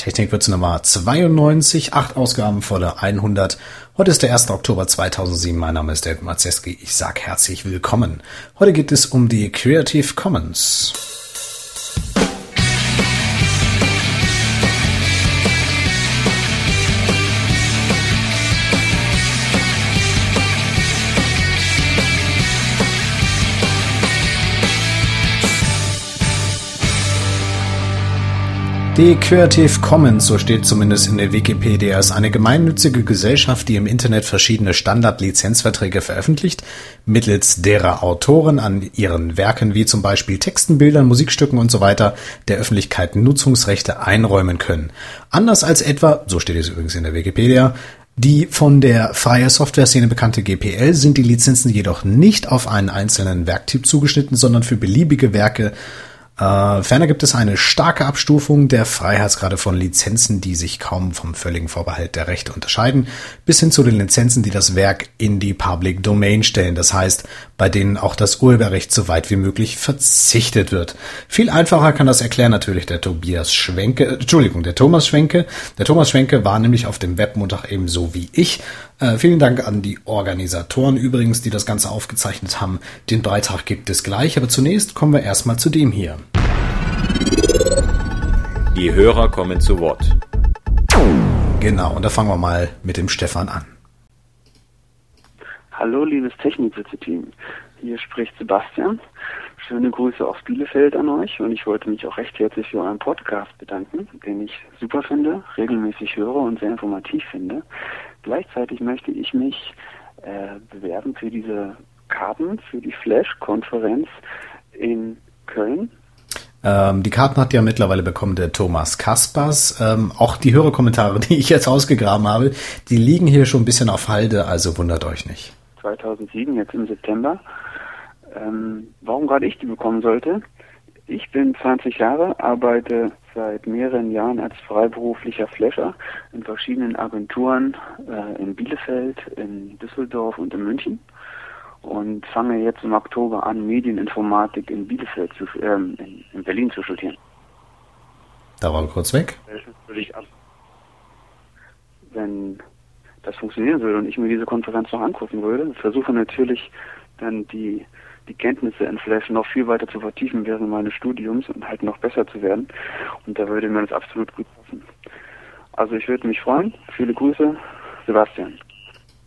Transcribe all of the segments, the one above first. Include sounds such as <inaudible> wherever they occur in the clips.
Technikwürze Nummer 92, acht Ausgaben vor der 100. Heute ist der 1. Oktober 2007. Mein Name ist David Mazeski. Ich sag herzlich willkommen. Heute geht es um die Creative Commons. Die Creative Commons, so steht zumindest in der Wikipedia, ist eine gemeinnützige Gesellschaft, die im Internet verschiedene Standard-Lizenzverträge veröffentlicht, mittels derer Autoren an ihren Werken wie zum Beispiel Texten, Bildern, Musikstücken und so weiter der Öffentlichkeit Nutzungsrechte einräumen können. Anders als etwa, so steht es übrigens in der Wikipedia, die von der freie Software-Szene bekannte GPL sind die Lizenzen jedoch nicht auf einen einzelnen Werktyp zugeschnitten, sondern für beliebige Werke äh, ferner gibt es eine starke Abstufung der Freiheitsgrade von Lizenzen, die sich kaum vom völligen Vorbehalt der Rechte unterscheiden, bis hin zu den Lizenzen, die das Werk in die Public Domain stellen, das heißt, bei denen auch das Urheberrecht so weit wie möglich verzichtet wird. Viel einfacher kann das erklären natürlich der Tobias Schwenke, äh, Entschuldigung, der Thomas Schwenke. Der Thomas Schwenke war nämlich auf dem Webmontag ebenso wie ich äh, vielen Dank an die Organisatoren übrigens, die das Ganze aufgezeichnet haben. Den Beitrag gibt es gleich, aber zunächst kommen wir erstmal zu dem hier. Die Hörer kommen zu Wort. Genau, und da fangen wir mal mit dem Stefan an. Hallo, liebes Technikwitze-Team. Hier spricht Sebastian. Schöne Grüße aus Bielefeld an euch und ich wollte mich auch recht herzlich für euren Podcast bedanken, den ich super finde, regelmäßig höre und sehr informativ finde. Gleichzeitig möchte ich mich äh, bewerben für diese Karten für die Flash-Konferenz in Köln. Ähm, die Karten hat ja mittlerweile bekommen der Thomas Kaspers. Ähm, auch die Hörerkommentare, <laughs> die ich jetzt ausgegraben habe, die liegen hier schon ein bisschen auf Halde, also wundert euch nicht. 2007, jetzt im September. Ähm, warum gerade ich die bekommen sollte? Ich bin 20 Jahre, arbeite seit mehreren Jahren als freiberuflicher Flasher in verschiedenen Agenturen äh, in Bielefeld, in Düsseldorf und in München und fange jetzt im Oktober an, Medieninformatik in Bielefeld zu, in, in, Berlin zu studieren. Da war kurz weg. Wenn das funktionieren würde und ich mir diese Konferenz noch angucken würde, versuche natürlich dann die die Kenntnisse in Flash noch viel weiter zu vertiefen während meines Studiums und halt noch besser zu werden. Und da würde mir das absolut gut passen. Also ich würde mich freuen. Viele Grüße, Sebastian.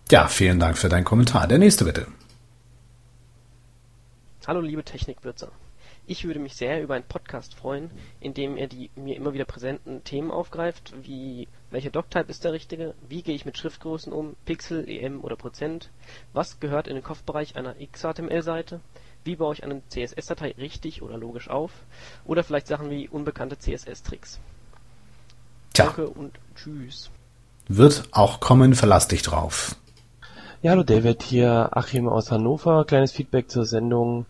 Ja, vielen Dank für deinen Kommentar. Der nächste bitte. Hallo liebe Technikwürzer. Ich würde mich sehr über einen Podcast freuen, in dem er die mir immer wieder präsenten Themen aufgreift, wie welcher Doctype ist der richtige, wie gehe ich mit Schriftgrößen um, Pixel, EM oder Prozent, was gehört in den Kopfbereich einer XHTML-Seite, wie baue ich eine CSS-Datei richtig oder logisch auf oder vielleicht Sachen wie unbekannte CSS-Tricks. Danke und tschüss. Wird auch kommen, verlass dich drauf. Ja, hallo David, hier Achim aus Hannover. Kleines Feedback zur Sendung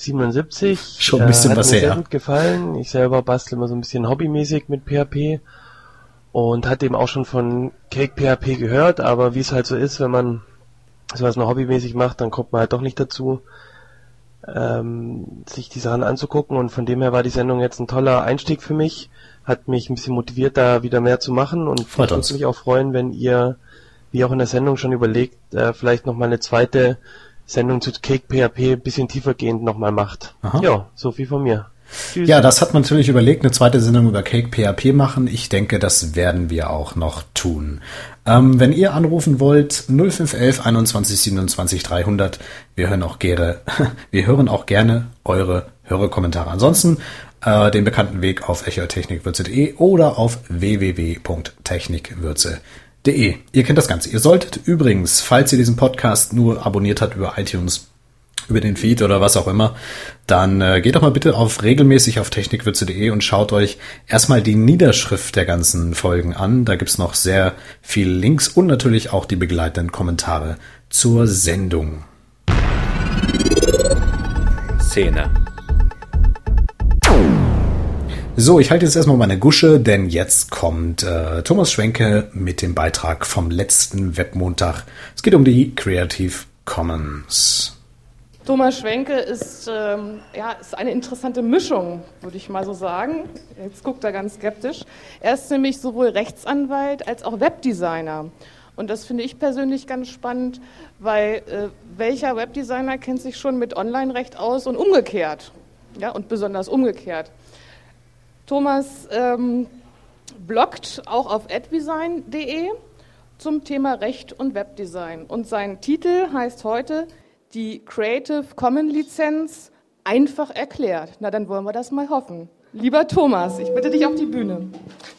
77. Schon ein bisschen äh, was her. sehr gut gefallen. Ich selber bastel immer so ein bisschen hobbymäßig mit PHP und hatte eben auch schon von Cake PHP gehört, aber wie es halt so ist, wenn man sowas noch hobbymäßig macht, dann kommt man halt doch nicht dazu, ähm, sich die Sachen anzugucken und von dem her war die Sendung jetzt ein toller Einstieg für mich, hat mich ein bisschen motiviert, da wieder mehr zu machen und Freut ich würde mich auch freuen, wenn ihr, wie auch in der Sendung schon überlegt, äh, vielleicht nochmal eine zweite Sendung zu Cake PHP ein bisschen tiefergehend nochmal macht. Aha. Ja, so viel von mir. Tschüss. Ja, das hat man natürlich überlegt, eine zweite Sendung über Cake PHP machen. Ich denke, das werden wir auch noch tun. Ähm, wenn ihr anrufen wollt, 0511 21 27 300. Wir hören auch gerne, <laughs> wir hören auch gerne eure Hörerkommentare. Ansonsten äh, den bekannten Weg auf echotechnikwürze.de oder auf www.technikwürze.de. Ihr kennt das Ganze. Ihr solltet übrigens, falls ihr diesen Podcast nur abonniert habt über iTunes, über den Feed oder was auch immer, dann äh, geht doch mal bitte auf regelmäßig auf technikwürze.de und schaut euch erstmal die Niederschrift der ganzen Folgen an. Da gibt's noch sehr viele Links und natürlich auch die begleitenden Kommentare zur Sendung. Szene. So, ich halte jetzt erstmal meine Gusche, denn jetzt kommt äh, Thomas Schwenke mit dem Beitrag vom letzten Webmontag. Es geht um die Creative Commons. Thomas Schwenke ist, ähm, ja, ist eine interessante Mischung, würde ich mal so sagen. Jetzt guckt er ganz skeptisch. Er ist nämlich sowohl Rechtsanwalt als auch Webdesigner. Und das finde ich persönlich ganz spannend, weil äh, welcher Webdesigner kennt sich schon mit Online-Recht aus und umgekehrt? Ja, und besonders umgekehrt. Thomas ähm, bloggt auch auf addesign.de zum Thema Recht und Webdesign. Und sein Titel heißt heute die Creative Commons Lizenz einfach erklärt. Na, dann wollen wir das mal hoffen. Lieber Thomas, ich bitte dich auf die Bühne.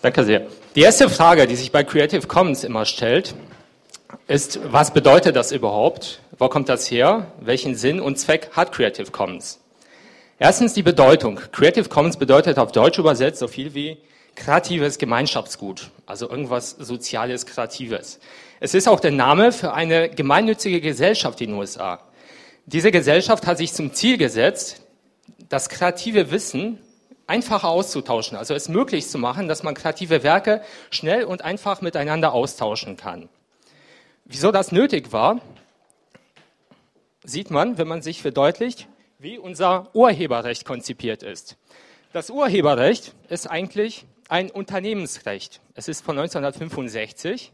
Danke sehr. Die erste Frage, die sich bei Creative Commons immer stellt, ist, was bedeutet das überhaupt? Wo kommt das her? Welchen Sinn und Zweck hat Creative Commons? Erstens die Bedeutung. Creative Commons bedeutet auf Deutsch übersetzt so viel wie kreatives Gemeinschaftsgut, also irgendwas Soziales, Kreatives. Es ist auch der Name für eine gemeinnützige Gesellschaft in den USA. Diese Gesellschaft hat sich zum Ziel gesetzt, das kreative Wissen einfacher auszutauschen, also es möglich zu machen, dass man kreative Werke schnell und einfach miteinander austauschen kann. Wieso das nötig war, sieht man, wenn man sich verdeutlicht, wie unser Urheberrecht konzipiert ist. Das Urheberrecht ist eigentlich ein Unternehmensrecht. Es ist von 1965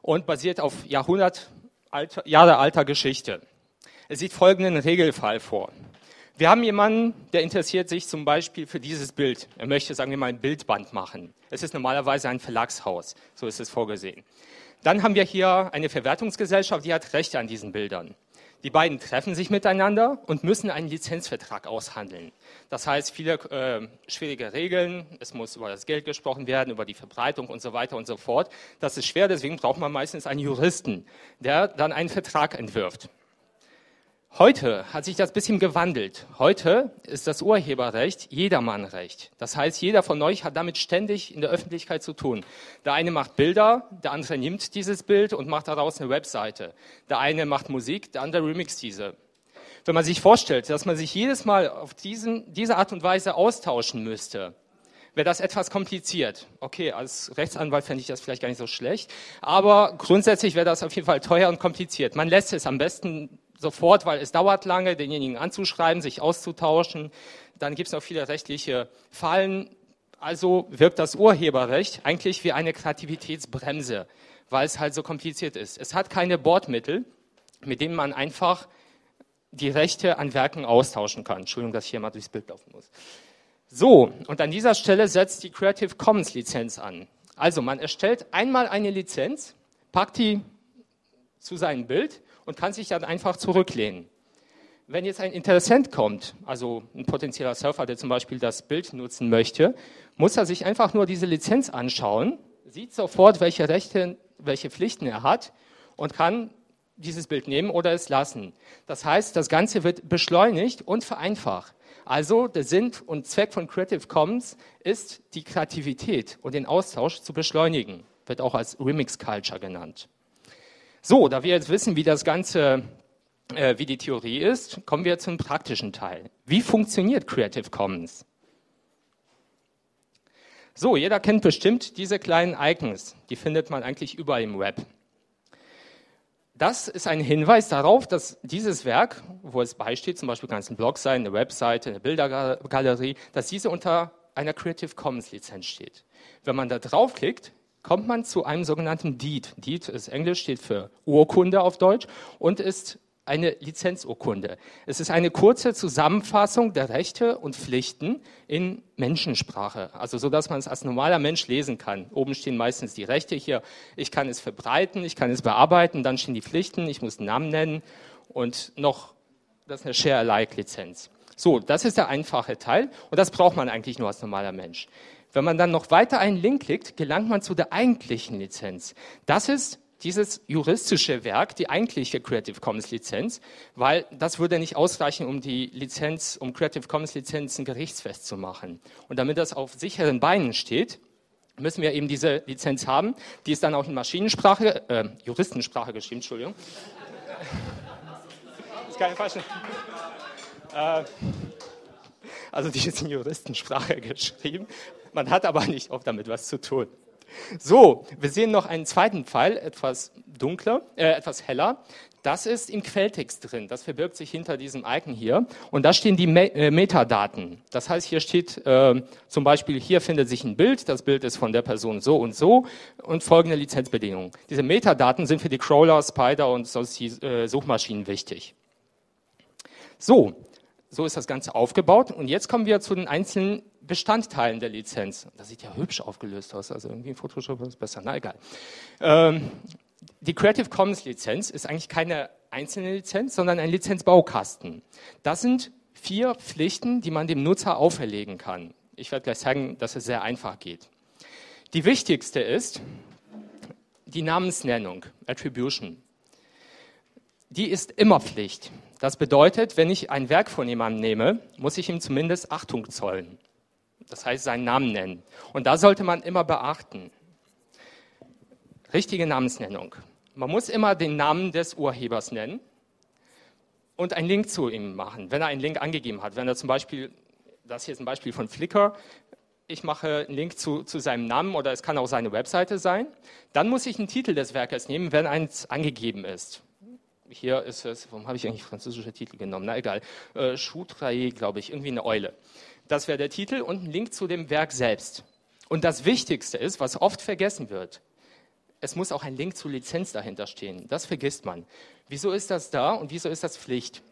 und basiert auf Jahrhundert alter, Jahre alter Geschichte. Es sieht folgenden Regelfall vor. Wir haben jemanden, der interessiert sich zum Beispiel für dieses Bild. Er möchte, sagen wir mal, ein Bildband machen. Es ist normalerweise ein Verlagshaus. So ist es vorgesehen. Dann haben wir hier eine Verwertungsgesellschaft, die hat Rechte an diesen Bildern. Die beiden treffen sich miteinander und müssen einen Lizenzvertrag aushandeln. Das heißt, viele äh, schwierige Regeln, es muss über das Geld gesprochen werden, über die Verbreitung und so weiter und so fort. Das ist schwer, deswegen braucht man meistens einen Juristen, der dann einen Vertrag entwirft. Heute hat sich das bisschen gewandelt. Heute ist das Urheberrecht Jedermannrecht. Das heißt, jeder von euch hat damit ständig in der Öffentlichkeit zu tun. Der eine macht Bilder, der andere nimmt dieses Bild und macht daraus eine Webseite. Der eine macht Musik, der andere remixt diese. Wenn man sich vorstellt, dass man sich jedes Mal auf diesen, diese Art und Weise austauschen müsste, wäre das etwas kompliziert. Okay, als Rechtsanwalt fände ich das vielleicht gar nicht so schlecht, aber grundsätzlich wäre das auf jeden Fall teuer und kompliziert. Man lässt es am besten sofort, weil es dauert lange, denjenigen anzuschreiben, sich auszutauschen. Dann gibt es noch viele rechtliche Fallen. Also wirkt das Urheberrecht eigentlich wie eine Kreativitätsbremse, weil es halt so kompliziert ist. Es hat keine Bordmittel, mit denen man einfach die Rechte an Werken austauschen kann. Entschuldigung, dass ich hier mal durchs Bild laufen muss. So, und an dieser Stelle setzt die Creative Commons Lizenz an. Also man erstellt einmal eine Lizenz, packt die zu seinem Bild und kann sich dann einfach zurücklehnen. Wenn jetzt ein Interessent kommt, also ein potenzieller Surfer, der zum Beispiel das Bild nutzen möchte, muss er sich einfach nur diese Lizenz anschauen, sieht sofort, welche Rechte, welche Pflichten er hat und kann dieses Bild nehmen oder es lassen. Das heißt, das Ganze wird beschleunigt und vereinfacht. Also der Sinn und Zweck von Creative Commons ist, die Kreativität und den Austausch zu beschleunigen. Wird auch als Remix Culture genannt. So, da wir jetzt wissen, wie das Ganze, äh, wie die Theorie ist, kommen wir zum praktischen Teil. Wie funktioniert Creative Commons? So, jeder kennt bestimmt diese kleinen Icons. Die findet man eigentlich überall im Web. Das ist ein Hinweis darauf, dass dieses Werk, wo es beisteht, zum Beispiel ein Blog sein, eine Webseite, eine Bildergalerie, dass diese unter einer Creative Commons Lizenz steht. Wenn man da draufklickt, kommt man zu einem sogenannten Deed. Deed ist Englisch, steht für Urkunde auf Deutsch und ist eine Lizenzurkunde. Es ist eine kurze Zusammenfassung der Rechte und Pflichten in Menschensprache, also so, dass man es als normaler Mensch lesen kann. Oben stehen meistens die Rechte hier. Ich kann es verbreiten, ich kann es bearbeiten, dann stehen die Pflichten, ich muss Namen nennen und noch, das ist eine Share-alike-Lizenz. So, das ist der einfache Teil und das braucht man eigentlich nur als normaler Mensch. Wenn man dann noch weiter einen Link klickt, gelangt man zu der eigentlichen Lizenz. Das ist dieses juristische Werk, die eigentliche Creative Commons Lizenz, weil das würde nicht ausreichen, um die Lizenz, um Creative Commons Lizenzen gerichtsfest zu machen. Und damit das auf sicheren Beinen steht, müssen wir eben diese Lizenz haben. Die ist dann auch in Maschinensprache, äh, Juristensprache geschrieben, Entschuldigung. das <laughs> ist keine falsche. Äh, also die ist in Juristensprache geschrieben. Man hat aber nicht oft damit was zu tun. So, wir sehen noch einen zweiten Pfeil, etwas dunkler, äh, etwas heller. Das ist im Quelltext drin. Das verbirgt sich hinter diesem Icon hier. Und da stehen die Me äh, Metadaten. Das heißt, hier steht äh, zum Beispiel, hier findet sich ein Bild. Das Bild ist von der Person so und so und folgende Lizenzbedingungen. Diese Metadaten sind für die Crawler, Spider und die äh, Suchmaschinen wichtig. So, so ist das Ganze aufgebaut. Und jetzt kommen wir zu den einzelnen Bestandteilen der Lizenz. Das sieht ja hübsch aufgelöst aus. Also irgendwie in Photoshop ist es besser. Na egal. Ähm, die Creative Commons Lizenz ist eigentlich keine einzelne Lizenz, sondern ein Lizenzbaukasten. Das sind vier Pflichten, die man dem Nutzer auferlegen kann. Ich werde gleich sagen, dass es sehr einfach geht. Die wichtigste ist die Namensnennung, Attribution. Die ist immer Pflicht. Das bedeutet, wenn ich ein Werk von jemandem nehme, muss ich ihm zumindest Achtung zollen. Das heißt, seinen Namen nennen. Und da sollte man immer beachten. Richtige Namensnennung. Man muss immer den Namen des Urhebers nennen und einen Link zu ihm machen, wenn er einen Link angegeben hat. Wenn er zum Beispiel, das hier ist ein Beispiel von Flickr, ich mache einen Link zu, zu seinem Namen oder es kann auch seine Webseite sein, dann muss ich einen Titel des Werkes nehmen, wenn eins angegeben ist. Hier ist es, warum habe ich eigentlich französische Titel genommen? Na egal. Äh, Choutraye, glaube ich, irgendwie eine Eule. Das wäre der Titel und ein Link zu dem Werk selbst. Und das Wichtigste ist, was oft vergessen wird, es muss auch ein Link zur Lizenz dahinter stehen. Das vergisst man. Wieso ist das da und wieso ist das Pflicht?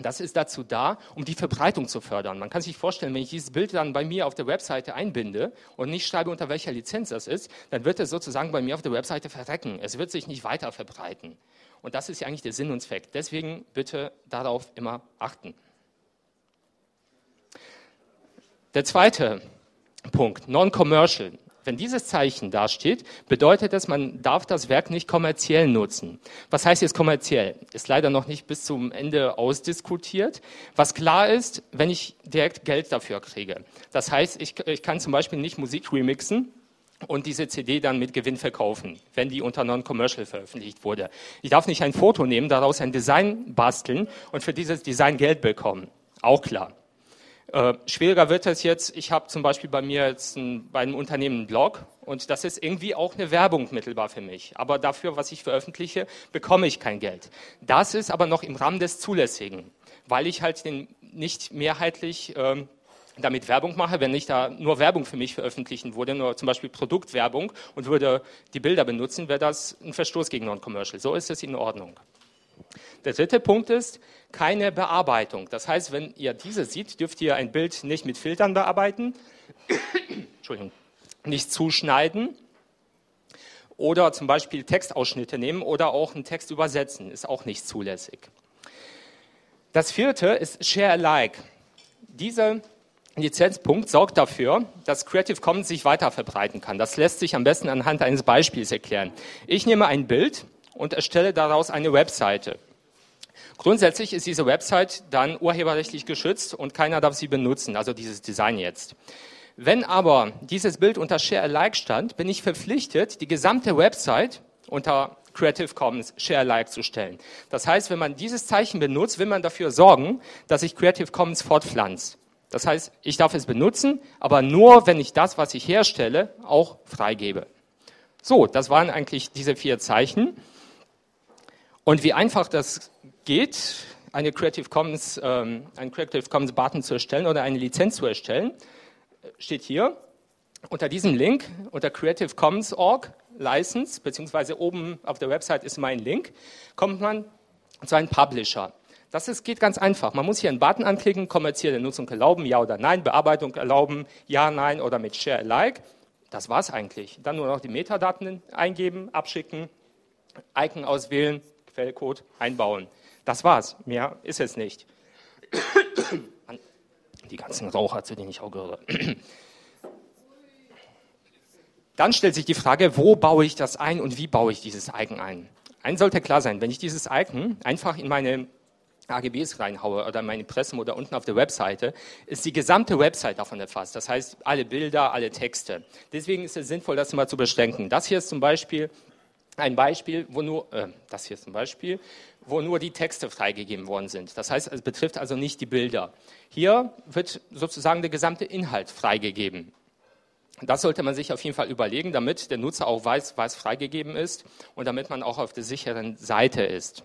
Das ist dazu da, um die Verbreitung zu fördern. Man kann sich vorstellen, wenn ich dieses Bild dann bei mir auf der Webseite einbinde und nicht schreibe, unter welcher Lizenz das ist, dann wird es sozusagen bei mir auf der Webseite verrecken. Es wird sich nicht weiter verbreiten. Und das ist ja eigentlich der Sinn und Zweck. Deswegen bitte darauf immer achten. Der zweite Punkt, Non-Commercial. Wenn dieses Zeichen dasteht, bedeutet das, man darf das Werk nicht kommerziell nutzen. Was heißt jetzt kommerziell? Ist leider noch nicht bis zum Ende ausdiskutiert. Was klar ist, wenn ich direkt Geld dafür kriege. Das heißt, ich, ich kann zum Beispiel nicht Musik remixen, und diese CD dann mit Gewinn verkaufen, wenn die unter Non-Commercial veröffentlicht wurde. Ich darf nicht ein Foto nehmen, daraus ein Design basteln und für dieses Design Geld bekommen. Auch klar. Äh, schwieriger wird es jetzt, ich habe zum Beispiel bei mir jetzt ein, bei einem Unternehmen einen Blog und das ist irgendwie auch eine Werbung mittelbar für mich. Aber dafür, was ich veröffentliche, bekomme ich kein Geld. Das ist aber noch im Rahmen des Zulässigen, weil ich halt den nicht mehrheitlich ähm, damit Werbung mache, wenn ich da nur Werbung für mich veröffentlichen würde, nur zum Beispiel Produktwerbung und würde die Bilder benutzen, wäre das ein Verstoß gegen Non-Commercial. So ist es in Ordnung. Der dritte Punkt ist keine Bearbeitung. Das heißt, wenn ihr diese seht, dürft ihr ein Bild nicht mit Filtern bearbeiten, <coughs> Entschuldigung, nicht zuschneiden oder zum Beispiel Textausschnitte nehmen oder auch einen Text übersetzen. Ist auch nicht zulässig. Das vierte ist Share Alike. Diese Lizenzpunkt sorgt dafür, dass Creative Commons sich weiter verbreiten kann. Das lässt sich am besten anhand eines Beispiels erklären. Ich nehme ein Bild und erstelle daraus eine Webseite. Grundsätzlich ist diese Website dann urheberrechtlich geschützt und keiner darf sie benutzen, also dieses Design jetzt. Wenn aber dieses Bild unter Share Alike stand, bin ich verpflichtet, die gesamte Website unter Creative Commons Share Alike zu stellen. Das heißt, wenn man dieses Zeichen benutzt, will man dafür sorgen, dass sich Creative Commons fortpflanzt. Das heißt, ich darf es benutzen, aber nur, wenn ich das, was ich herstelle, auch freigebe. So, das waren eigentlich diese vier Zeichen. Und wie einfach das geht, eine Creative Commons, ähm, einen Creative Commons Button zu erstellen oder eine Lizenz zu erstellen, steht hier unter diesem Link, unter Creative Commons Org, License, beziehungsweise oben auf der Website ist mein Link, kommt man zu einem Publisher. Das ist, geht ganz einfach. Man muss hier einen Button anklicken, kommerzielle Nutzung erlauben, ja oder nein, Bearbeitung erlauben, ja, nein oder mit Share Alike. Das war's eigentlich. Dann nur noch die Metadaten eingeben, abschicken, Icon auswählen, Quellcode einbauen. Das war's. Mehr ist es nicht. Die ganzen Raucher, zu denen ich auch gehöre. Dann stellt sich die Frage, wo baue ich das ein und wie baue ich dieses Icon ein? Eins sollte klar sein, wenn ich dieses Icon einfach in meine AGBs reinhaue oder meine Impressum oder unten auf der Webseite, ist die gesamte Website davon erfasst. Das heißt, alle Bilder, alle Texte. Deswegen ist es sinnvoll, das mal zu beschränken. Das hier ist zum Beispiel ein Beispiel, wo nur, äh, das hier ist ein Beispiel, wo nur die Texte freigegeben worden sind. Das heißt, es betrifft also nicht die Bilder. Hier wird sozusagen der gesamte Inhalt freigegeben. Das sollte man sich auf jeden Fall überlegen, damit der Nutzer auch weiß, was freigegeben ist und damit man auch auf der sicheren Seite ist.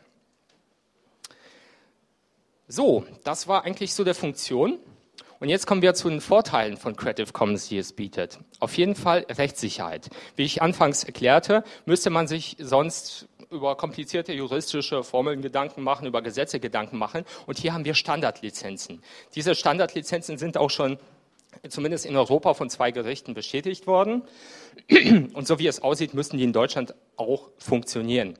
So, das war eigentlich so der Funktion. Und jetzt kommen wir zu den Vorteilen von Creative Commons, die es bietet. Auf jeden Fall Rechtssicherheit. Wie ich anfangs erklärte, müsste man sich sonst über komplizierte juristische Formeln Gedanken machen, über Gesetze Gedanken machen. Und hier haben wir Standardlizenzen. Diese Standardlizenzen sind auch schon zumindest in Europa von zwei Gerichten bestätigt worden. <clears throat> Und so wie es aussieht, müssen die in Deutschland auch funktionieren.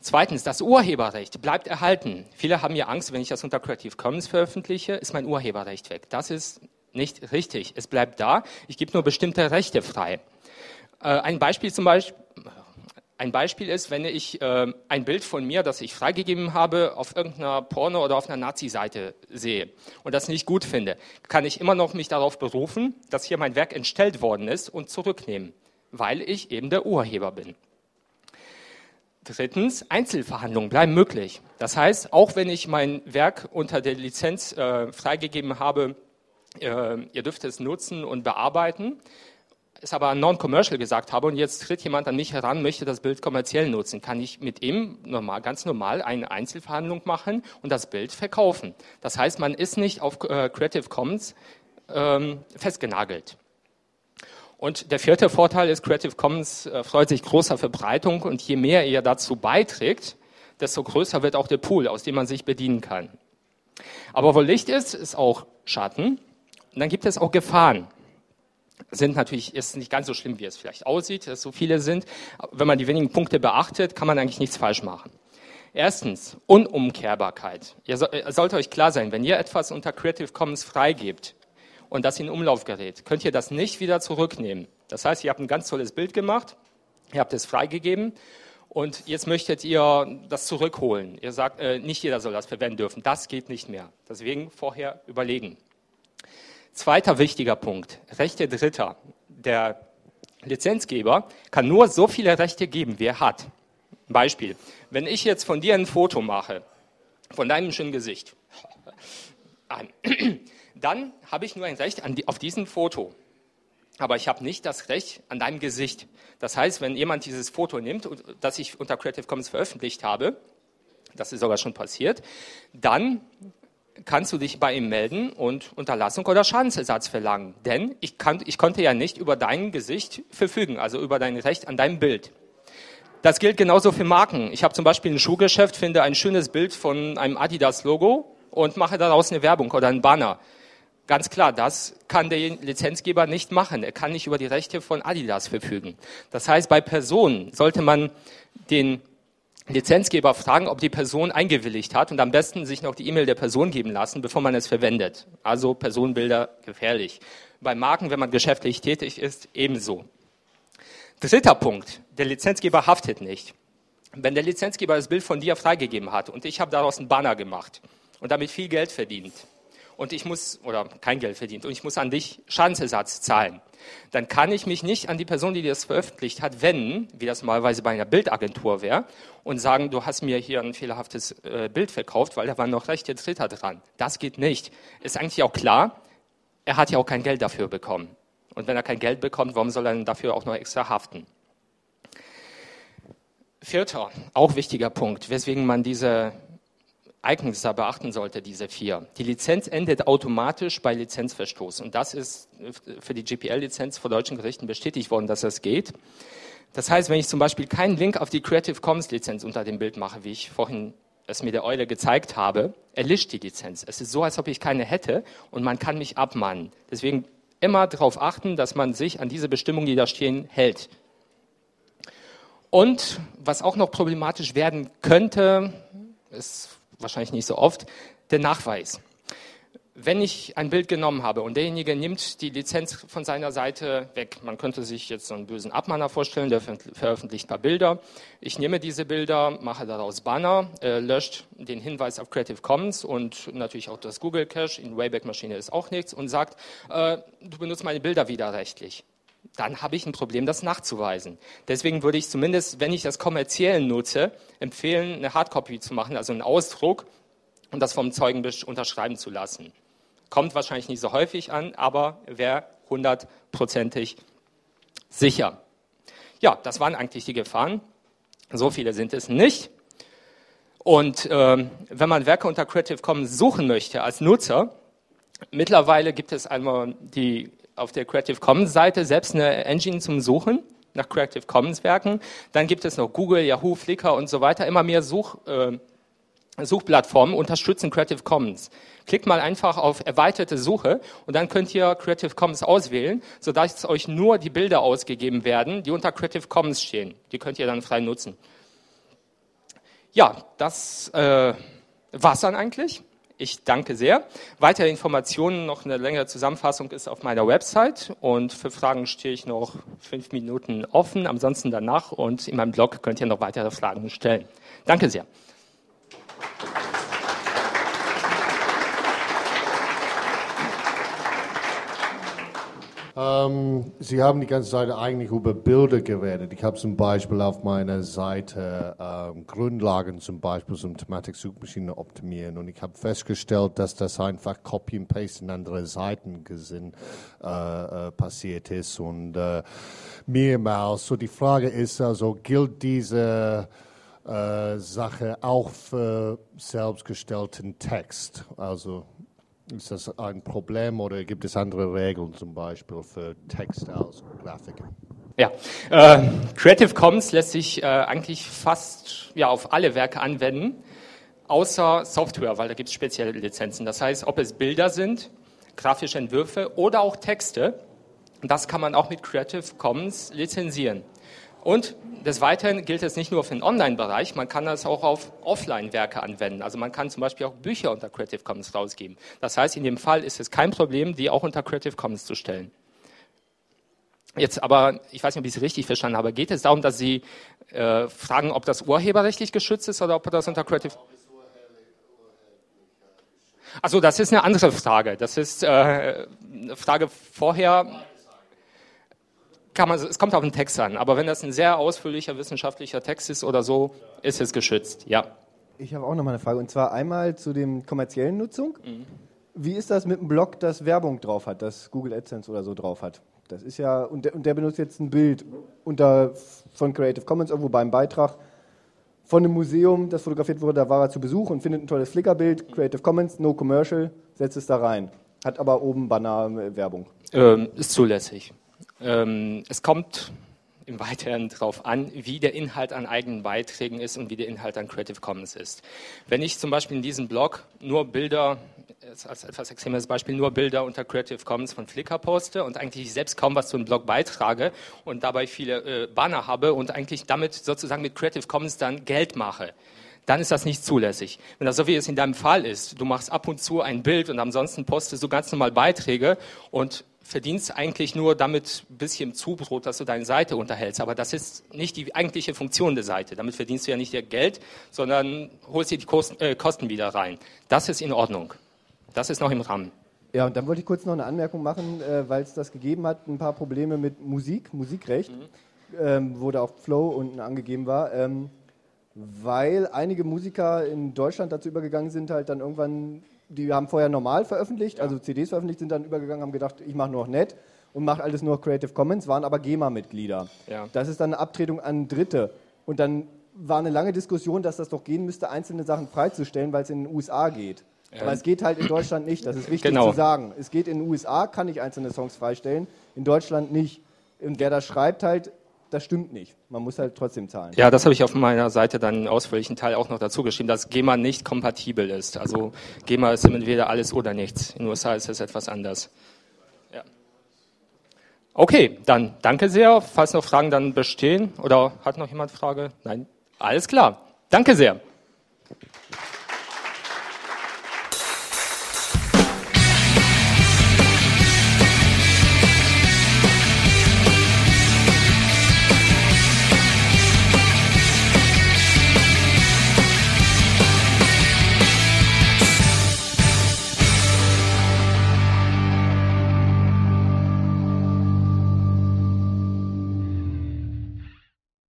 Zweitens, das Urheberrecht bleibt erhalten. Viele haben ja Angst, wenn ich das unter Creative Commons veröffentliche, ist mein Urheberrecht weg. Das ist nicht richtig. Es bleibt da. Ich gebe nur bestimmte Rechte frei. Äh, ein Beispiel zum Beispiel, ein Beispiel ist, wenn ich äh, ein Bild von mir, das ich freigegeben habe, auf irgendeiner Porno- oder auf einer Nazi-Seite sehe und das nicht gut finde, kann ich immer noch mich darauf berufen, dass hier mein Werk entstellt worden ist und zurücknehmen, weil ich eben der Urheber bin. Drittens, Einzelverhandlungen bleiben möglich. Das heißt, auch wenn ich mein Werk unter der Lizenz äh, freigegeben habe, äh, ihr dürft es nutzen und bearbeiten, es aber non-commercial gesagt habe und jetzt tritt jemand an mich heran, möchte das Bild kommerziell nutzen, kann ich mit ihm normal, ganz normal eine Einzelverhandlung machen und das Bild verkaufen. Das heißt, man ist nicht auf äh, Creative Commons ähm, festgenagelt. Und der vierte Vorteil ist, Creative Commons äh, freut sich großer Verbreitung und je mehr ihr dazu beiträgt, desto größer wird auch der Pool, aus dem man sich bedienen kann. Aber wo Licht ist, ist auch Schatten. Und dann gibt es auch Gefahren. Sind natürlich, ist nicht ganz so schlimm, wie es vielleicht aussieht, dass so viele sind. Wenn man die wenigen Punkte beachtet, kann man eigentlich nichts falsch machen. Erstens, Unumkehrbarkeit. Ihr sollt euch klar sein, wenn ihr etwas unter Creative Commons freigebt, und das in Umlauf gerät, könnt ihr das nicht wieder zurücknehmen. Das heißt, ihr habt ein ganz tolles Bild gemacht, ihr habt es freigegeben und jetzt möchtet ihr das zurückholen. Ihr sagt, äh, nicht jeder soll das verwenden dürfen. Das geht nicht mehr. Deswegen vorher überlegen. Zweiter wichtiger Punkt, Rechte Dritter. Der Lizenzgeber kann nur so viele Rechte geben, wie er hat. Beispiel, wenn ich jetzt von dir ein Foto mache, von deinem schönen Gesicht, <clears throat> <clears throat> dann habe ich nur ein Recht die, auf diesem Foto. Aber ich habe nicht das Recht an deinem Gesicht. Das heißt, wenn jemand dieses Foto nimmt, das ich unter Creative Commons veröffentlicht habe, das ist sogar schon passiert, dann kannst du dich bei ihm melden und Unterlassung oder Schadensersatz verlangen. Denn ich, kann, ich konnte ja nicht über dein Gesicht verfügen, also über dein Recht an deinem Bild. Das gilt genauso für Marken. Ich habe zum Beispiel ein Schuhgeschäft, finde ein schönes Bild von einem Adidas-Logo und mache daraus eine Werbung oder einen Banner. Ganz klar, das kann der Lizenzgeber nicht machen. Er kann nicht über die Rechte von Adidas verfügen. Das heißt, bei Personen sollte man den Lizenzgeber fragen, ob die Person eingewilligt hat und am besten sich noch die E-Mail der Person geben lassen, bevor man es verwendet. Also Personenbilder gefährlich. Bei Marken, wenn man geschäftlich tätig ist, ebenso. Dritter Punkt. Der Lizenzgeber haftet nicht. Wenn der Lizenzgeber das Bild von dir freigegeben hat und ich habe daraus einen Banner gemacht und damit viel Geld verdient, und ich muss, oder kein Geld verdient, und ich muss an dich Schadensersatz zahlen, dann kann ich mich nicht an die Person, die das veröffentlicht hat, wenden, wie das normalerweise bei einer Bildagentur wäre, und sagen, du hast mir hier ein fehlerhaftes äh, Bild verkauft, weil da war noch Rechte Dritter dran. Das geht nicht. Ist eigentlich auch klar, er hat ja auch kein Geld dafür bekommen. Und wenn er kein Geld bekommt, warum soll er dann dafür auch noch extra haften? Vierter, auch wichtiger Punkt, weswegen man diese Ereignisse beachten sollte, diese vier. Die Lizenz endet automatisch bei Lizenzverstoß. Und das ist für die GPL-Lizenz vor deutschen Gerichten bestätigt worden, dass das geht. Das heißt, wenn ich zum Beispiel keinen Link auf die Creative Commons Lizenz unter dem Bild mache, wie ich vorhin es mir der Eule gezeigt habe, erlischt die Lizenz. Es ist so, als ob ich keine hätte und man kann mich abmahnen. Deswegen immer darauf achten, dass man sich an diese Bestimmungen, die da stehen, hält. Und was auch noch problematisch werden könnte, ist wahrscheinlich nicht so oft, der Nachweis. Wenn ich ein Bild genommen habe und derjenige nimmt die Lizenz von seiner Seite weg, man könnte sich jetzt so einen bösen Abmahner vorstellen, der veröffentlicht ein paar Bilder. Ich nehme diese Bilder, mache daraus Banner, äh, löscht den Hinweis auf Creative Commons und natürlich auch das Google Cache, in Wayback Maschine ist auch nichts und sagt, äh, du benutzt meine Bilder widerrechtlich dann habe ich ein Problem, das nachzuweisen. Deswegen würde ich zumindest, wenn ich das kommerziell nutze, empfehlen, eine Hardcopy zu machen, also einen Ausdruck und das vom Zeugen unterschreiben zu lassen. Kommt wahrscheinlich nicht so häufig an, aber wäre hundertprozentig sicher. Ja, das waren eigentlich die Gefahren. So viele sind es nicht. Und ähm, wenn man Werke unter Creative Commons suchen möchte als Nutzer, mittlerweile gibt es einmal die auf der Creative Commons Seite selbst eine Engine zum Suchen nach Creative Commons Werken. Dann gibt es noch Google, Yahoo, Flickr und so weiter. Immer mehr Such, äh, Suchplattformen unterstützen Creative Commons. Klickt mal einfach auf erweiterte Suche und dann könnt ihr Creative Commons auswählen, sodass euch nur die Bilder ausgegeben werden, die unter Creative Commons stehen. Die könnt ihr dann frei nutzen. Ja, das äh, war's dann eigentlich. Ich danke sehr. Weitere Informationen, noch eine längere Zusammenfassung ist auf meiner Website und für Fragen stehe ich noch fünf Minuten offen, ansonsten danach und in meinem Blog könnt ihr noch weitere Fragen stellen. Danke sehr. Ähm, Sie haben die ganze Zeit eigentlich über Bilder geredet. Ich habe zum Beispiel auf meiner Seite ähm, Grundlagen zum Beispiel zum Thematik-Suchmaschine optimieren und ich habe festgestellt, dass das einfach Copy and Paste in andere Seiten gesinn, äh, äh, passiert ist und äh, mehrmals. So die Frage ist also, gilt diese äh, Sache auch für selbstgestellten Text? Also ist das ein Problem oder gibt es andere Regeln zum Beispiel für Text als Grafiken? Ja, äh, Creative Commons lässt sich äh, eigentlich fast ja, auf alle Werke anwenden, außer Software, weil da gibt es spezielle Lizenzen. Das heißt, ob es Bilder sind, grafische Entwürfe oder auch Texte, das kann man auch mit Creative Commons lizenzieren. Und des Weiteren gilt es nicht nur für den Online-Bereich, man kann das auch auf Offline-Werke anwenden. Also man kann zum Beispiel auch Bücher unter Creative Commons rausgeben. Das heißt, in dem Fall ist es kein Problem, die auch unter Creative Commons zu stellen. Jetzt aber, ich weiß nicht, ob ich es richtig verstanden habe, geht es darum, dass Sie äh, fragen, ob das urheberrechtlich geschützt ist oder ob das unter Creative Also das ist eine andere Frage. Das ist äh, eine Frage vorher kann man, es kommt auf den Text an, aber wenn das ein sehr ausführlicher wissenschaftlicher Text ist oder so, ist es geschützt, ja. Ich habe auch noch mal eine Frage und zwar einmal zu dem kommerziellen Nutzung. Mhm. Wie ist das mit einem Blog, das Werbung drauf hat, das Google AdSense oder so drauf hat? Das ist ja, und der, und der benutzt jetzt ein Bild unter, von Creative Commons irgendwo beim Beitrag von einem Museum, das fotografiert wurde, da war er zu Besuch und findet ein tolles Flickr-Bild, Creative Commons, no commercial, setzt es da rein. Hat aber oben Banner-Werbung. Ähm, ist zulässig. Ähm, es kommt im Weiteren darauf an, wie der Inhalt an eigenen Beiträgen ist und wie der Inhalt an Creative Commons ist. Wenn ich zum Beispiel in diesem Blog nur Bilder, als etwas extremes Beispiel, nur Bilder unter Creative Commons von Flickr poste und eigentlich selbst kaum was zu einem Blog beitrage und dabei viele äh, Banner habe und eigentlich damit sozusagen mit Creative Commons dann Geld mache, dann ist das nicht zulässig. Wenn das so wie es in deinem Fall ist, du machst ab und zu ein Bild und ansonsten postest du ganz normal Beiträge und verdienst eigentlich nur damit ein bisschen Zubrot, dass du deine Seite unterhältst. Aber das ist nicht die eigentliche Funktion der Seite. Damit verdienst du ja nicht dir Geld, sondern holst dir die Kosten, äh, Kosten wieder rein. Das ist in Ordnung. Das ist noch im Rahmen. Ja, und dann wollte ich kurz noch eine Anmerkung machen, äh, weil es das gegeben hat, ein paar Probleme mit Musik, Musikrecht, mhm. ähm, wo da auch Flow unten angegeben war. Ähm, weil einige Musiker in Deutschland dazu übergegangen sind, halt dann irgendwann die haben vorher normal veröffentlicht, ja. also CDs veröffentlicht, sind dann übergegangen, haben gedacht, ich mache nur nett und mache alles nur Creative Commons, waren aber GEMA-Mitglieder. Ja. Das ist dann eine Abtretung an Dritte. Und dann war eine lange Diskussion, dass das doch gehen müsste, einzelne Sachen freizustellen, weil es in den USA geht. Ja. Aber es geht halt in Deutschland nicht, das ist wichtig genau. zu sagen. Es geht in den USA, kann ich einzelne Songs freistellen, in Deutschland nicht. Und wer das schreibt halt, das stimmt nicht. Man muss halt trotzdem zahlen. Ja, das habe ich auf meiner Seite dann einen ausführlichen Teil auch noch dazu geschrieben, dass GEMA nicht kompatibel ist. Also GEMA ist entweder alles oder nichts. In den USA ist es etwas anders. Ja. Okay, dann danke sehr. Falls noch Fragen dann bestehen oder hat noch jemand Frage? Nein? Alles klar. Danke sehr.